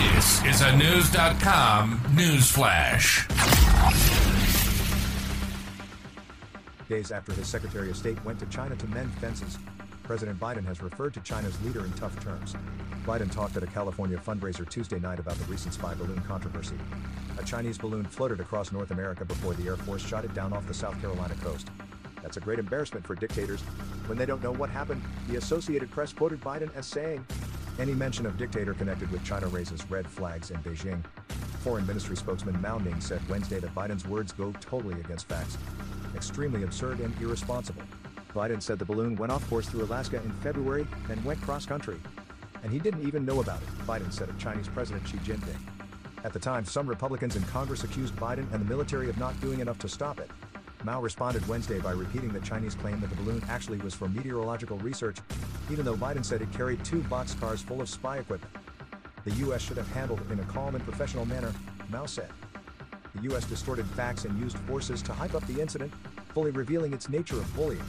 This is a News.com news flash. Days after his Secretary of State went to China to mend fences, President Biden has referred to China's leader in tough terms. Biden talked at a California fundraiser Tuesday night about the recent spy balloon controversy. A Chinese balloon floated across North America before the Air Force shot it down off the South Carolina coast. That's a great embarrassment for dictators. When they don't know what happened, the Associated Press quoted Biden as saying, Any mention of dictator connected with China raises red flags in Beijing. Foreign Ministry spokesman Mao Ning said Wednesday that Biden's words go totally against facts. Extremely absurd and irresponsible. Biden said the balloon went off course through Alaska in February, then went cross country. And he didn't even know about it, Biden said of Chinese President Xi Jinping. At the time, some Republicans in Congress accused Biden and the military of not doing enough to stop it. Mao responded Wednesday by repeating the Chinese claim that the balloon actually was for meteorological research, even though Biden said it carried two boxcars full of spy equipment. The U.S. should have handled it in a calm and professional manner, Mao said. The U.S. distorted facts and used forces to hype up the incident, fully revealing its nature of bullying.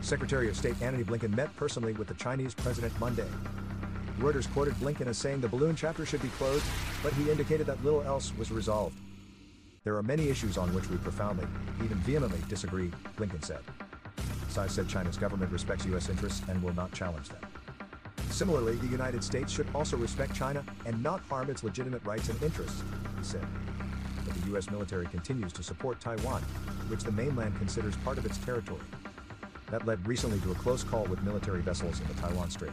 Secretary of State Antony Blinken met personally with the Chinese president Monday. Reuters quoted Blinken as saying the balloon chapter should be closed, but he indicated that little else was resolved. There are many issues on which we profoundly, even vehemently, disagree, Blinken said. Tsai said China's government respects U.S. interests and will not challenge them. Similarly, the United States should also respect China and not harm its legitimate rights and interests, he said. But the U.S. military continues to support Taiwan, which the mainland considers part of its territory. That led recently to a close call with military vessels in the Taiwan Strait.